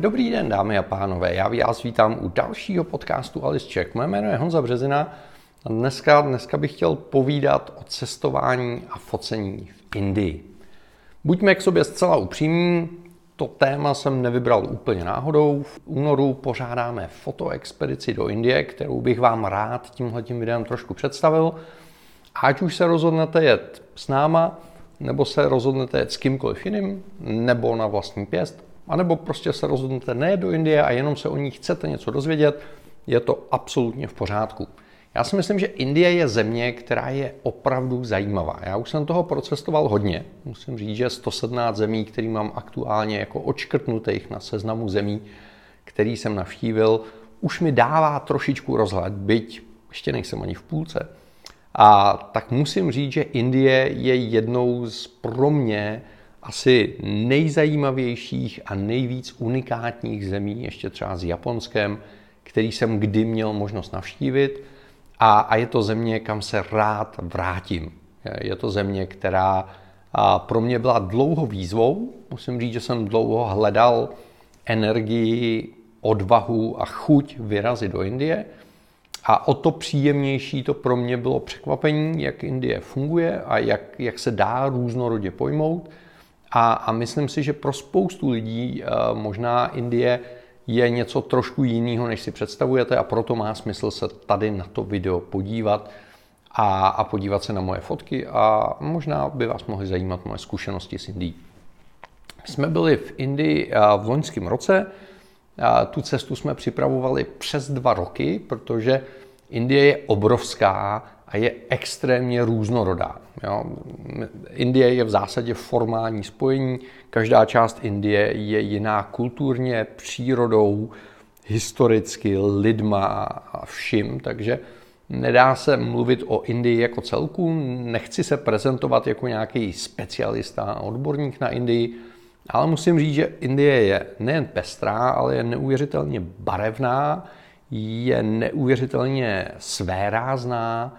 Dobrý den, dámy a pánové. Já vás vítám u dalšího podcastu Alice Check. Moje jméno je Honza Březina a dneska, dneska bych chtěl povídat o cestování a focení v Indii. Buďme k sobě zcela upřímní, to téma jsem nevybral úplně náhodou. V únoru pořádáme fotoexpedici do Indie, kterou bych vám rád tímhletím videem trošku představil. Ať už se rozhodnete jet s náma, nebo se rozhodnete jet s kýmkoliv jiným, nebo na vlastní pěst, anebo prostě se rozhodnete nejet do Indie a jenom se o ní chcete něco dozvědět, je to absolutně v pořádku. Já si myslím, že Indie je země, která je opravdu zajímavá. Já už jsem toho procestoval hodně. Musím říct, že 117 zemí, který mám aktuálně jako očkrtnutých na seznamu zemí, který jsem navštívil, už mi dává trošičku rozhled, byť ještě nejsem ani v půlce. A tak musím říct, že Indie je jednou z pro mě asi nejzajímavějších a nejvíc unikátních zemí, ještě třeba s Japonskem, který jsem kdy měl možnost navštívit. A, a je to země, kam se rád vrátím. Je to země, která pro mě byla dlouho výzvou. Musím říct, že jsem dlouho hledal energii, odvahu a chuť vyrazit do Indie. A o to příjemnější to pro mě bylo překvapení, jak Indie funguje a jak, jak se dá různorodě pojmout. A, a myslím si, že pro spoustu lidí eh, možná Indie je něco trošku jiného, než si představujete a proto má smysl se tady na to video podívat a, a podívat se na moje fotky a možná by vás mohly zajímat moje zkušenosti s Indií. Jsme byli v Indii eh, v loňském roce, tu cestu jsme připravovali přes dva roky, protože Indie je obrovská a je extrémně různorodá. Jo. Indie je v zásadě formální spojení, každá část Indie je jiná kulturně, přírodou, historicky, lidma a vším, takže nedá se mluvit o Indii jako celku, nechci se prezentovat jako nějaký specialista a odborník na Indii, ale musím říct, že Indie je nejen pestrá, ale je neuvěřitelně barevná, je neuvěřitelně svérázná,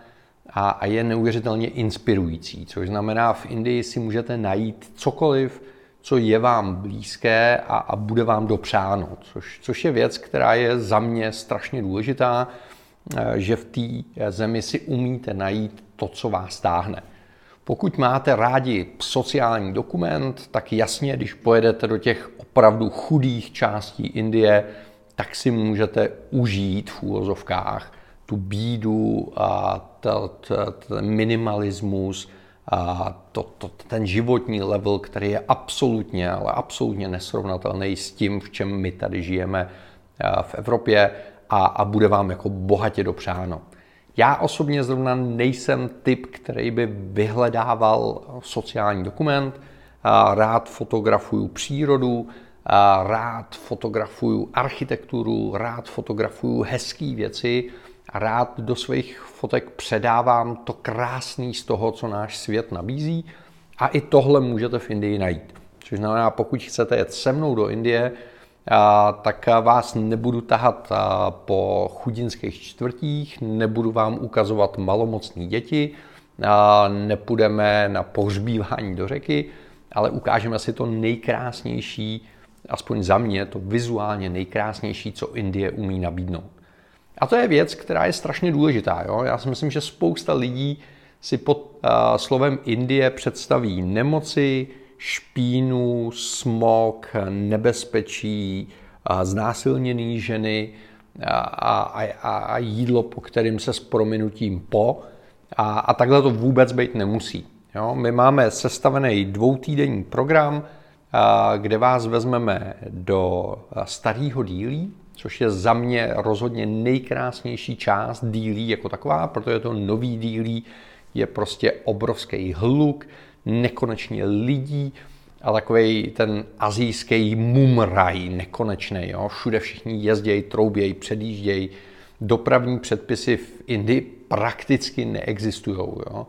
a, a je neuvěřitelně inspirující, což znamená, v Indii si můžete najít cokoliv, co je vám blízké a, a bude vám dopřáno, což, což je věc, která je za mě strašně důležitá, eh, že v té zemi si umíte najít to, co vás táhne. Pokud máte rádi sociální dokument, tak jasně, když pojedete do těch opravdu chudých částí Indie, tak si můžete užít v úvozovkách tu bídu a ten minimalismus a to, to, ten životní level, který je absolutně, ale absolutně nesrovnatelný s tím, v čem my tady žijeme v Evropě a, a bude vám jako bohatě dopřáno. Já osobně zrovna nejsem typ, který by vyhledával sociální dokument, rád fotografuju přírodu, rád fotografuju architekturu, rád fotografuju hezké věci, rád do svých fotek předávám to krásný z toho, co náš svět nabízí. A i tohle můžete v Indii najít. Což znamená, pokud chcete jet se mnou do Indie, tak vás nebudu tahat po chudinských čtvrtích, nebudu vám ukazovat malomocné děti, nepůjdeme na pohřbívání do řeky, ale ukážeme si to nejkrásnější, aspoň za mě, to vizuálně nejkrásnější, co Indie umí nabídnout. A to je věc, která je strašně důležitá. Jo? Já si myslím, že spousta lidí si pod uh, slovem Indie představí nemoci, špínu, smog, nebezpečí, uh, znásilněné ženy a, a, a, a jídlo, po kterým se s prominutím po. A, a takhle to vůbec být nemusí. Jo? My máme sestavený dvoutýdenní program, kde vás vezmeme do starého dílí, což je za mě rozhodně nejkrásnější část dílí jako taková, protože to nový dílí je prostě obrovský hluk, nekonečně lidí a takový ten azijský mumraj nekonečný. Jo? Všude všichni jezdějí, troubějí, předjíždějí. Dopravní předpisy v Indii prakticky neexistují. Jo?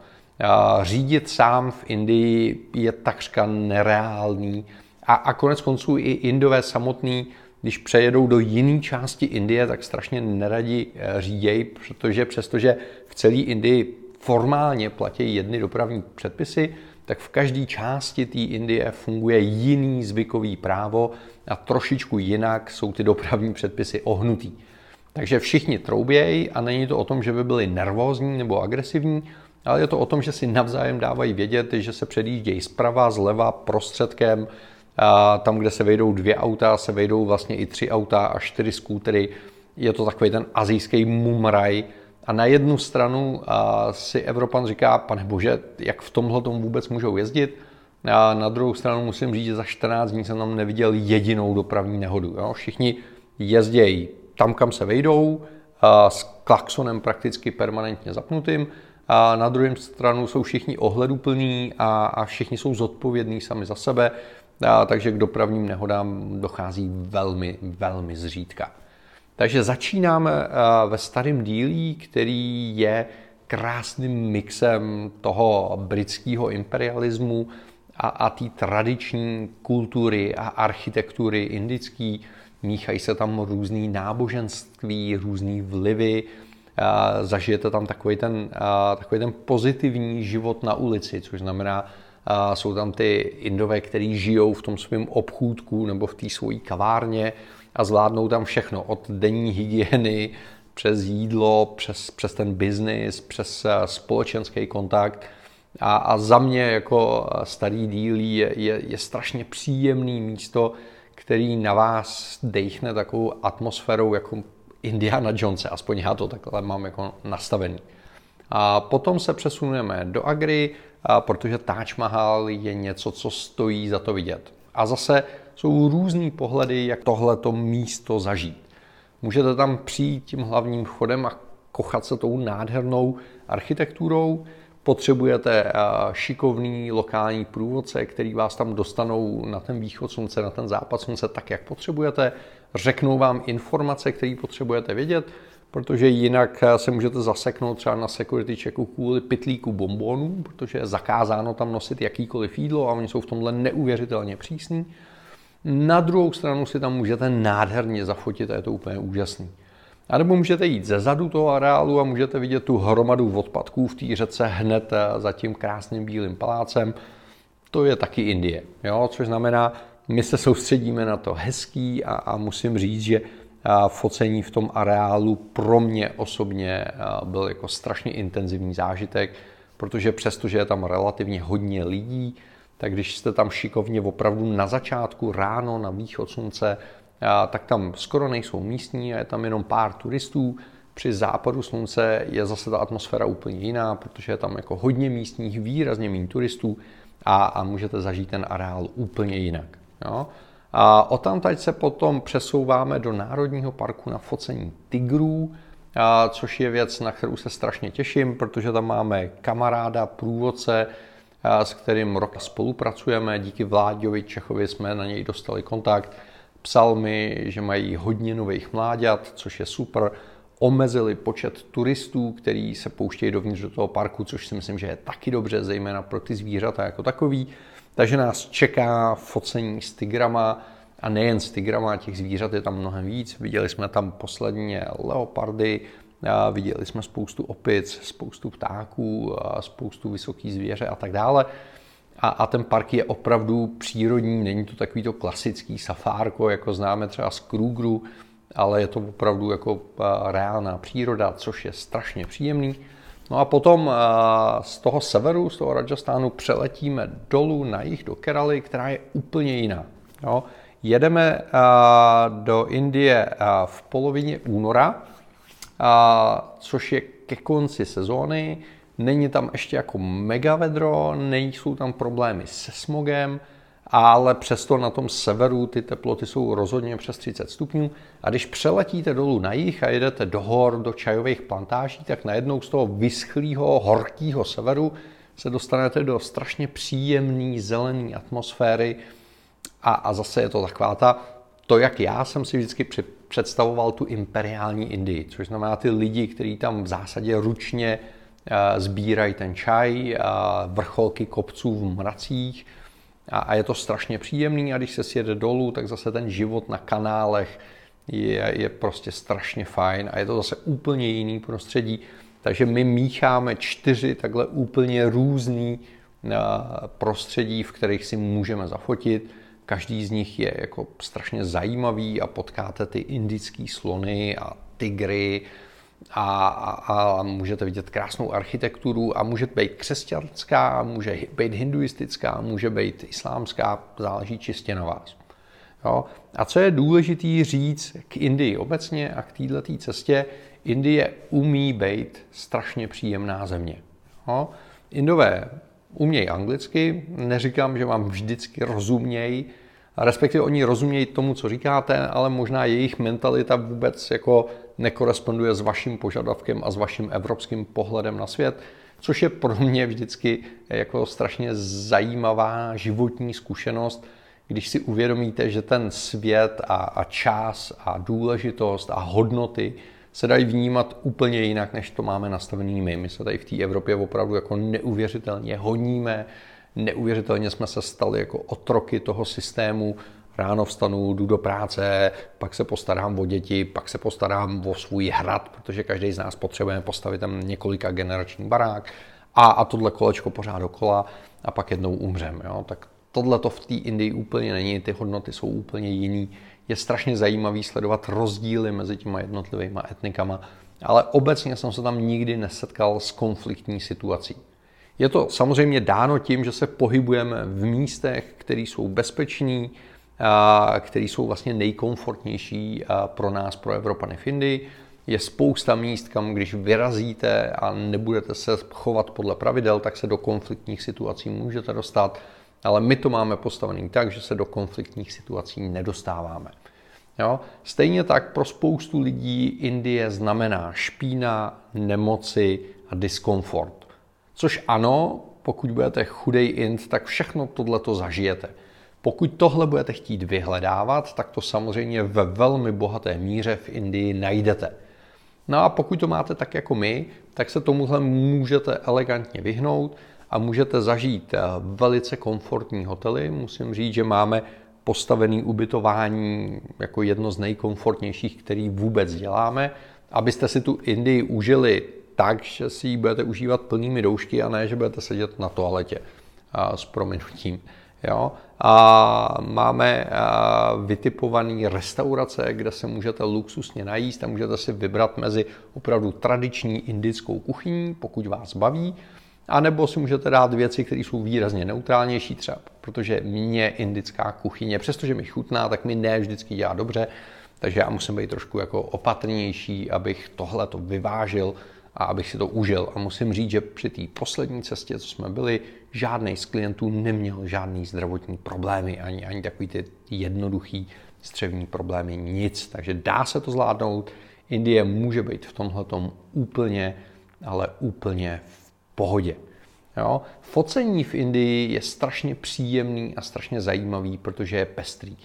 Řídit sám v Indii je takřka nereálný. A, a konec konců i Indové samotný když přejedou do jiné části Indie, tak strašně neradi eh, řídějí, protože přestože v celé Indii formálně platí jedny dopravní předpisy, tak v každé části té Indie funguje jiný zvykový právo a trošičku jinak jsou ty dopravní předpisy ohnutý. Takže všichni troubějí a není to o tom, že by byli nervózní nebo agresivní, ale je to o tom, že si navzájem dávají vědět, že se předjíždějí zprava, zleva, prostředkem. A tam, kde se vejdou dvě auta, se vejdou vlastně i tři auta a čtyři skútery. Je to takový ten azijský mumraj. A na jednu stranu si Evropan říká, pane bože, jak v tomhle tomu vůbec můžou jezdit. A na druhou stranu musím říct, že za 14 dní jsem tam neviděl jedinou dopravní nehodu. Jo? Všichni jezdějí tam, kam se vejdou, s klaksonem prakticky permanentně zapnutým. A na druhém stranu jsou všichni ohleduplní a, a všichni jsou zodpovědní sami za sebe, a, takže k dopravním nehodám dochází velmi, velmi zřídka. Takže začínáme ve starém dílí, který je krásným mixem toho britského imperialismu a, a té tradiční kultury a architektury indický, míchají se tam různý náboženství, různý vlivy, zažijete tam takový ten, takový ten pozitivní život na ulici, což znamená, jsou tam ty indové, kteří žijou v tom svém obchůdku nebo v té svojí kavárně a zvládnou tam všechno, od denní hygieny, přes jídlo, přes, přes ten biznis, přes společenský kontakt. A, a za mě jako starý dílí je, je, je strašně příjemný místo, který na vás dechne takovou atmosférou jako Indiana Jonese, aspoň já to takhle mám jako nastavený. A potom se přesuneme do Agry, protože Taj Mahal je něco, co stojí za to vidět. A zase jsou různý pohledy, jak tohleto místo zažít. Můžete tam přijít tím hlavním chodem a kochat se tou nádhernou architekturou, Potřebujete eh, šikovný lokální průvodce, který vás tam dostanou na ten východ slunce, na ten západ slunce tak, jak potřebujete. Řeknou vám informace, které potřebujete vědět, protože jinak eh, se můžete zaseknout třeba na security checku kvůli pitlíku bombonů, protože je zakázáno tam nosit jakýkoliv jídlo a oni jsou v tomhle neuvěřitelně přísní. Na druhou stranu si tam můžete nádherně zafotit a je to úplně úžasný. A nebo můžete jít ze zadu toho areálu a můžete vidět tu hromadu odpadků v té řece hned eh, za tím krásným bílým palácem. To je taky Indie, jo? což znamená, my se soustředíme na to hezký a, a musím říct, že focení v tom areálu pro mě osobně eh, byl jako strašně intenzivní zážitek, protože přestože je tam relativně hodně lidí, tak když jste tam šikovně opravdu na začátku ráno na východ slunce tak tam skoro nejsou místní a je tam jenom pár turistů. Při západu slunce je zase ta atmosféra úplně jiná, protože je tam jako hodně místních, výrazně méně turistů a, a můžete zažít ten areál úplně jinak. Jo? A odtamtud se potom přesouváme do Národního parku na focení tigrů, a, což je věc, na kterou se strašně těším, protože tam máme kamaráda, průvodce, s kterým rok spolupracujeme. Díky Vláďovi Čechovi jsme na něj dostali kontakt Psal mi, že mají hodně nových mláďat, což je super. Omezili počet turistů, který se pouštějí dovnitř do toho parku, což si myslím, že je taky dobře, zejména pro ty zvířata jako takový. Takže nás čeká focení s tigrama a nejen s tigrama, těch zvířat je tam mnohem víc. Viděli jsme tam posledně leopardy, viděli jsme spoustu opic, spoustu ptáků, spoustu vysokých zvěře a tak dále a, a ten park je opravdu přírodní, není to takový to klasický safárko, jako známe třeba z Krugru, ale je to opravdu jako reálná příroda, což je strašně příjemný. No a potom z toho severu, z toho Rajasthánu, přeletíme dolů na jih do Keraly, která je úplně jiná. Jo. Jedeme do Indie v polovině února, což je ke konci sezóny. Není tam ještě jako mega vedro, nejsou tam problémy se smogem, ale přesto na tom severu ty teploty jsou rozhodně přes 30 stupňů. A když přeletíte dolů na jih a jedete do hor, do čajových plantáží, tak najednou z toho vyschlého, horkého severu se dostanete do strašně příjemné zelené atmosféry a, a zase je to taková ta, to, jak já jsem si vždycky představoval tu imperiální Indii, což znamená ty lidi, kteří tam v zásadě ručně sbírají ten čaj, vrcholky kopců v mracích a je to strašně příjemný a když se sjede dolů, tak zase ten život na kanálech je, je prostě strašně fajn a je to zase úplně jiný prostředí. Takže my mícháme čtyři takhle úplně různý prostředí, v kterých si můžeme zafotit. Každý z nich je jako strašně zajímavý a potkáte ty indické slony a tygry a, a, můžete vidět krásnou architekturu a může být křesťanská, může být hinduistická, může být islámská, záleží čistě na vás. Jo? A co je důležité říct k Indii obecně a k této cestě, Indie umí být strašně příjemná země. Jo? Indové umějí anglicky, neříkám, že vám vždycky rozumějí, respektive oni rozumějí tomu, co říkáte, ale možná jejich mentalita vůbec jako nekoresponduje s vaším požadavkem a s vaším evropským pohledem na svět, což je pro mě vždycky jako strašně zajímavá životní zkušenost, když si uvědomíte, že ten svět a, a čas a důležitost a hodnoty se dají vnímat úplně jinak, než to máme nastavený my. My se tady v té Evropě opravdu jako neuvěřitelně honíme, neuvěřitelně jsme se stali jako otroky toho systému. Ráno vstanu, jdu do práce, pak se postarám o děti, pak se postarám o svůj hrad, protože každý z nás potřebuje postavit tam několika generační barák a, a tohle kolečko pořád dokola a pak jednou umřem. Jo? Tak tohle to v té Indii úplně není, ty hodnoty jsou úplně jiný. Je strašně zajímavý sledovat rozdíly mezi těma jednotlivými etnikama, ale obecně jsem se tam nikdy nesetkal s konfliktní situací. Je to samozřejmě dáno tím, že se pohybujeme v místech, které jsou bezpečný, které jsou vlastně nejkomfortnější pro nás, pro Evropany v Indii. Je spousta míst, kam když vyrazíte a nebudete se chovat podle pravidel, tak se do konfliktních situací můžete dostat. Ale my to máme postavený tak, že se do konfliktních situací nedostáváme. Jo? Stejně tak pro spoustu lidí Indie znamená špína, nemoci a diskomfort. Což ano, pokud budete chudej int, tak všechno tohle to zažijete. Pokud tohle budete chtít vyhledávat, tak to samozřejmě ve velmi bohaté míře v Indii najdete. No a pokud to máte tak jako my, tak se tomuhle můžete elegantně vyhnout a můžete zažít eh, velice komfortní hotely. Musím říct, že máme postavený ubytování jako jedno z nejkomfortnějších, který vůbec děláme. Abyste si tu Indii užili tak, že si ji budete užívat plnými doušky a ne, že budete sedět na toaletě a, s prominutím. Jo? A máme vytipované restaurace, kde se můžete luxusně najíst a můžete si vybrat mezi opravdu tradiční indickou kuchyní, pokud vás baví, a nebo si můžete dát věci, které jsou výrazně neutrálnější, třeba protože mě indická kuchyně, přestože mi chutná, tak mi ne vždycky dělá dobře, takže já musím být trošku jako opatrnější, abych tohle to vyvážil a abych si to užil. A musím říct, že při té poslední cestě, co jsme byli, žádný z klientů neměl žádný zdravotní problémy, ani, ani takový ty jednoduchý střevní problémy, nic. Takže dá se to zvládnout. Indie může být v tomhle úplně, ale úplně v pohodě. Jo? Focení v Indii je strašně příjemný a strašně zajímavý, protože je pestrý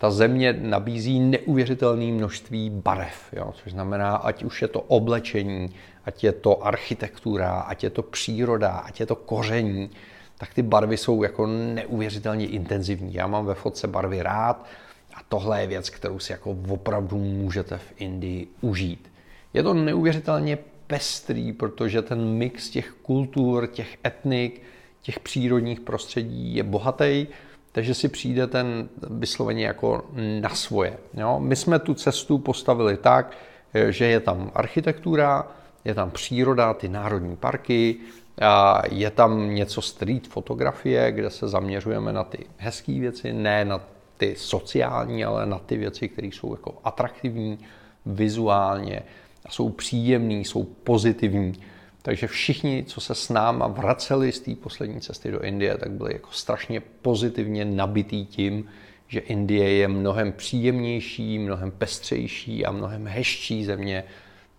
ta země nabízí neuvěřitelné množství barev, jo? což znamená, ať už je to oblečení, ať je to architektura, ať je to příroda, ať je to koření, tak ty barvy jsou jako neuvěřitelně intenzivní. Já mám ve fotce barvy rád a tohle je věc, kterou si jako opravdu můžete v Indii užít. Je to neuvěřitelně pestrý, protože ten mix těch kultur, těch etnik, těch přírodních prostředí je bohatý takže si přijde ten vysloveně jako na svoje. Jo? My jsme tu cestu postavili tak, že je tam architektura, je tam příroda, ty národní parky, a je tam něco street fotografie, kde se zaměřujeme na ty hezké věci, ne na ty sociální, ale na ty věci, které jsou jako atraktivní vizuálně, jsou příjemné, jsou pozitivní. Takže všichni, co se s náma vraceli z té poslední cesty do Indie, tak byli jako strašně pozitivně nabitý tím, že Indie je mnohem příjemnější, mnohem pestřejší a mnohem hezčí země,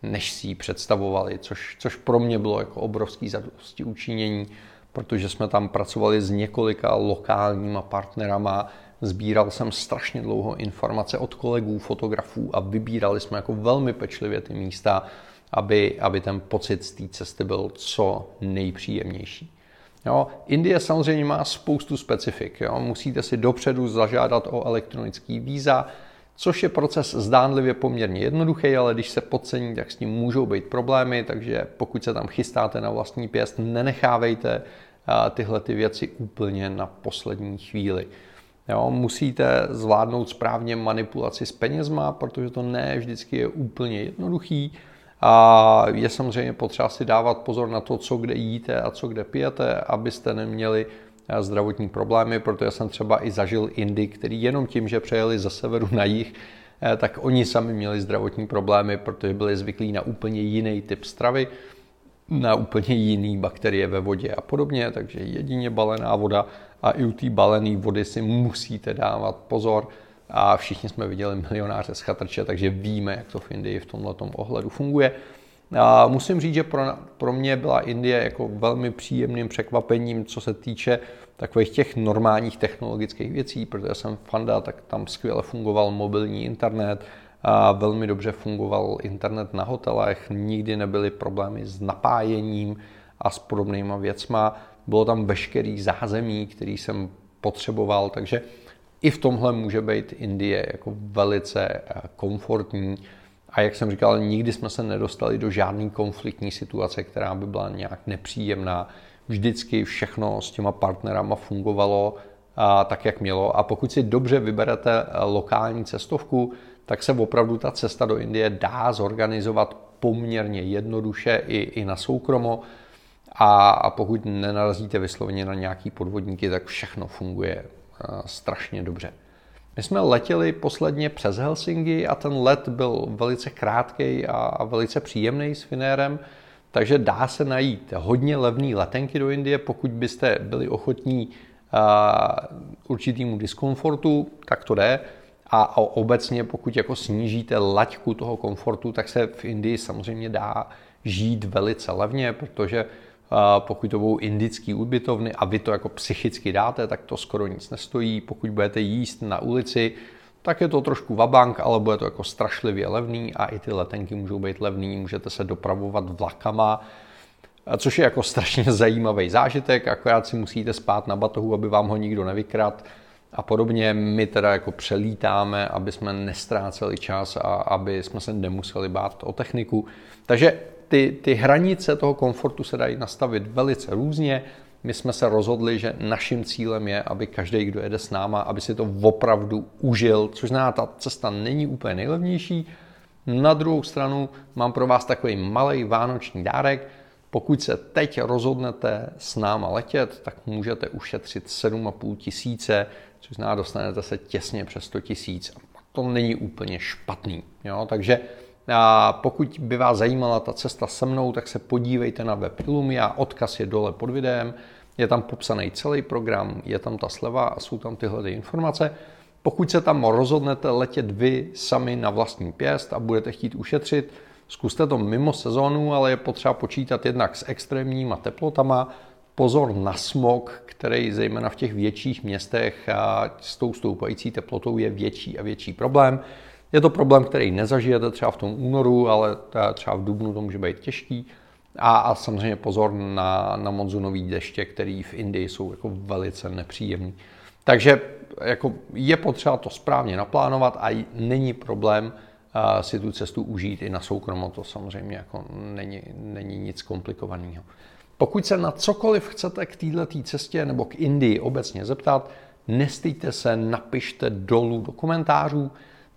než si ji představovali, což, což pro mě bylo jako obrovský zadosti učinění, protože jsme tam pracovali s několika lokálníma partnerama, sbíral jsem strašně dlouho informace od kolegů, fotografů a vybírali jsme jako velmi pečlivě ty místa, aby, aby ten pocit z té cesty byl co nejpříjemnější. Jo, Indie samozřejmě má spoustu specifik. Jo. Musíte si dopředu zažádat o elektronický víza, což je proces zdánlivě poměrně jednoduchý, ale když se podcení, tak s tím můžou být problémy, takže pokud se tam chystáte na vlastní pěst, nenechávejte tyhle ty věci úplně na poslední chvíli. Jo, musíte zvládnout správně manipulaci s penězma, protože to ne vždycky je úplně jednoduchý. A je samozřejmě potřeba si dávat pozor na to, co kde jíte a co kde pijete, abyste neměli eh, zdravotní problémy, protože jsem třeba i zažil Indy, který jenom tím, že přejeli ze severu na jih, eh, tak oni sami měli zdravotní problémy, protože byli zvyklí na úplně jiný typ stravy, na úplně jiný bakterie ve vodě a podobně, takže jedině balená voda a i u té balené vody si musíte dávat pozor, a všichni jsme viděli milionáře z chatrče, takže víme, jak to v Indii v tomhle ohledu funguje. A musím říct, že pro, pro mě byla Indie jako velmi příjemným překvapením, co se týče takových těch normálních technologických věcí, protože jsem fanda, tak tam skvěle fungoval mobilní internet, a velmi dobře fungoval internet na hotelech, nikdy nebyly problémy s napájením a s podobnýma věcma. Bylo tam veškerý zázemí, který jsem potřeboval, takže i v tomhle může být Indie jako velice eh, komfortní. A jak jsem říkal, nikdy jsme se nedostali do žádné konfliktní situace, která by byla nějak nepříjemná. Vždycky všechno s těma partnerama fungovalo a, tak, jak mělo. A pokud si dobře vyberete eh, lokální cestovku, tak se opravdu ta cesta do Indie dá zorganizovat poměrně jednoduše i, i na soukromo. A, a pokud nenarazíte vysloveně na nějaký podvodníky, tak všechno funguje strašně dobře. My jsme letěli posledně přes Helsinki a ten let byl velice krátký a velice příjemný s Finérem, takže dá se najít hodně levné letenky do Indie, pokud byste byli ochotní určitýmu diskomfortu, tak to jde. A obecně, pokud jako snížíte laťku toho komfortu, tak se v Indii samozřejmě dá žít velice levně, protože pokud to budou indický ubytovny a vy to jako psychicky dáte, tak to skoro nic nestojí. Pokud budete jíst na ulici, tak je to trošku vabank, ale bude to jako strašlivě levný a i ty letenky můžou být levný, můžete se dopravovat vlakama, což je jako strašně zajímavý zážitek, akorát si musíte spát na batohu, aby vám ho nikdo nevykrad a podobně. My teda jako přelítáme, aby jsme nestráceli čas a aby jsme se nemuseli bát o techniku. Takže ty, ty hranice toho komfortu se dají nastavit velice různě. My jsme se rozhodli, že naším cílem je, aby každý, kdo jede s náma, aby si to opravdu užil, což znamená, ta cesta není úplně nejlevnější. Na druhou stranu mám pro vás takový malý vánoční dárek. Pokud se teď rozhodnete s náma letět, tak můžete ušetřit 7,5 tisíce, což znamená, dostanete se těsně přes 100 tisíc. To není úplně špatný. Jo? Takže a pokud by vás zajímala ta cesta se mnou, tak se podívejte na web Illumia, odkaz je dole pod videem, je tam popsaný celý program, je tam ta sleva a jsou tam tyhle informace. Pokud se tam rozhodnete letět vy sami na vlastní pěst a budete chtít ušetřit, zkuste to mimo sezónu, ale je potřeba počítat jednak s extrémníma teplotama, pozor na smog, který zejména v těch větších městech a s tou stoupající teplotou je větší a větší problém. Je to problém, který nezažijete třeba v tom únoru, ale třeba v dubnu to může být těžký. A, a samozřejmě pozor na, na monzunový deště, který v Indii jsou jako velice nepříjemný. Takže jako je potřeba to správně naplánovat a není problém uh, si tu cestu užít i na soukromo. To samozřejmě jako není, není nic komplikovaného. Pokud se na cokoliv chcete k této cestě nebo k Indii obecně zeptat, nestýte se, napište dolů do komentářů.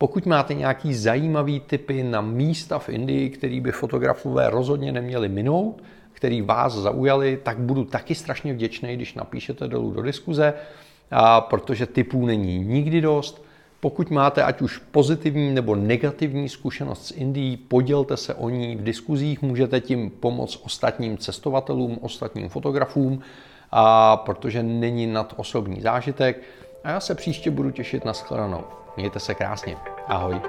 Pokud máte nějaký zajímavý typy na místa v Indii, který by fotografové rozhodně neměli minout, který vás zaujali, tak budu taky strašně vděčný, když napíšete dolů do diskuze, a protože typů není nikdy dost. Pokud máte ať už pozitivní nebo negativní zkušenost s Indií, podělte se o ní v diskuzích, můžete tím pomoct ostatním cestovatelům, ostatním fotografům, a protože není nad osobní zážitek. A já se příště budu těšit na shledanou. Mějte se krásně. Ahoj.